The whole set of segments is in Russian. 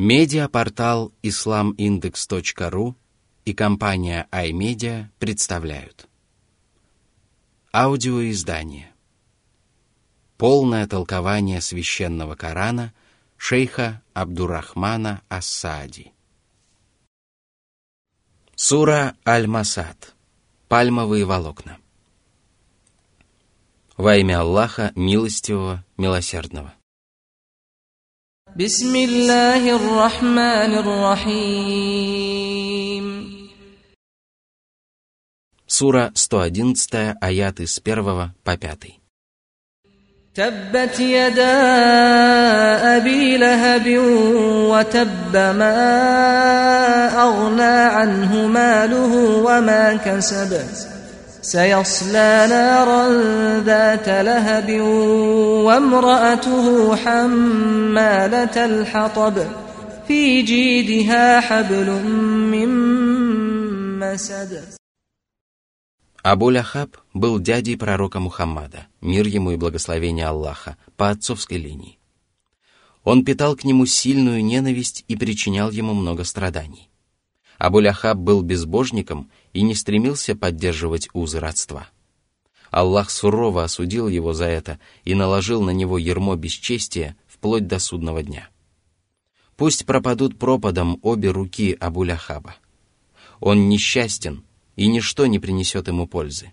Медиапортал islamindex.ru и компания iMedia представляют. Аудиоиздание. Полное толкование священного Корана шейха Абдурахмана Ассади. Сура Аль-Масад. Пальмовые волокна. Во имя Аллаха, милостивого, милосердного. بسم الله الرحمن الرحيم Сура 111, аяты с 1 по 5. تبت يدا أبي لهب وتب ما أغنى عنه ماله وما كسب سيصلى نارا ذات لهب وامرأته حمالة الحطب في جيدها حبل من مسد Абу Ляхаб был дядей пророка Мухаммада, мир ему и благословение Аллаха, по отцовской линии. Он питал к нему сильную ненависть и причинял ему много страданий. Абу Ляхаб был безбожником и не стремился поддерживать узы родства. Аллах сурово осудил его за это и наложил на него ермо бесчестия вплоть до судного дня. Пусть пропадут пропадом обе руки Абу Ляхаба. Он несчастен, и ничто не принесет ему пользы.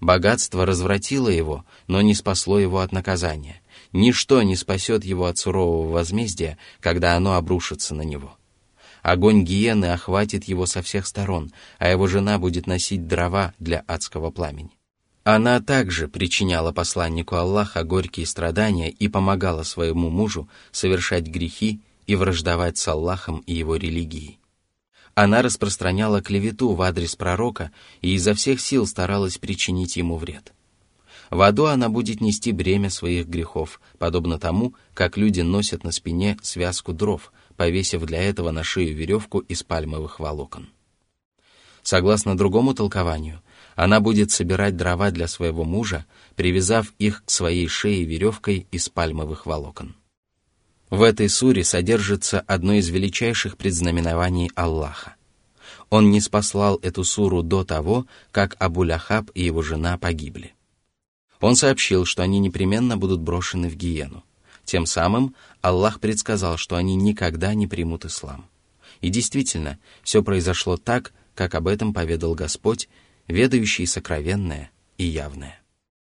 Богатство развратило его, но не спасло его от наказания. Ничто не спасет его от сурового возмездия, когда оно обрушится на него. Огонь гиены охватит его со всех сторон, а его жена будет носить дрова для адского пламени. Она также причиняла посланнику Аллаха горькие страдания и помогала своему мужу совершать грехи и враждовать с Аллахом и его религией. Она распространяла клевету в адрес пророка и изо всех сил старалась причинить ему вред. В аду она будет нести бремя своих грехов, подобно тому, как люди носят на спине связку дров, повесив для этого на шею веревку из пальмовых волокон. Согласно другому толкованию, она будет собирать дрова для своего мужа, привязав их к своей шее веревкой из пальмовых волокон. В этой суре содержится одно из величайших предзнаменований Аллаха. Он не спаслал эту суру до того, как Абу-Ляхаб и его жена погибли. Он сообщил, что они непременно будут брошены в гиену. Тем самым Аллах предсказал, что они никогда не примут ислам. И действительно, все произошло так, как об этом поведал Господь, ведающий сокровенное и явное.